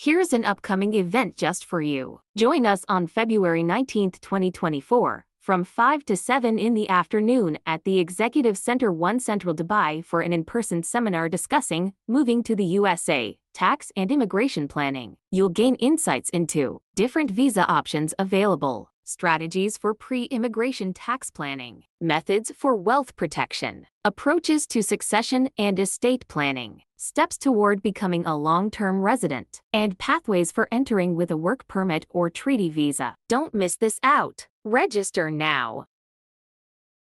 Here's an upcoming event just for you. Join us on February 19, 2024, from 5 to 7 in the afternoon at the Executive Center 1 Central Dubai for an in person seminar discussing moving to the USA, tax and immigration planning. You'll gain insights into different visa options available, strategies for pre immigration tax planning, methods for wealth protection, approaches to succession and estate planning, steps toward becoming a long term resident, and pathways for entering with a work permit or treaty visa. Don't miss this out. Register now.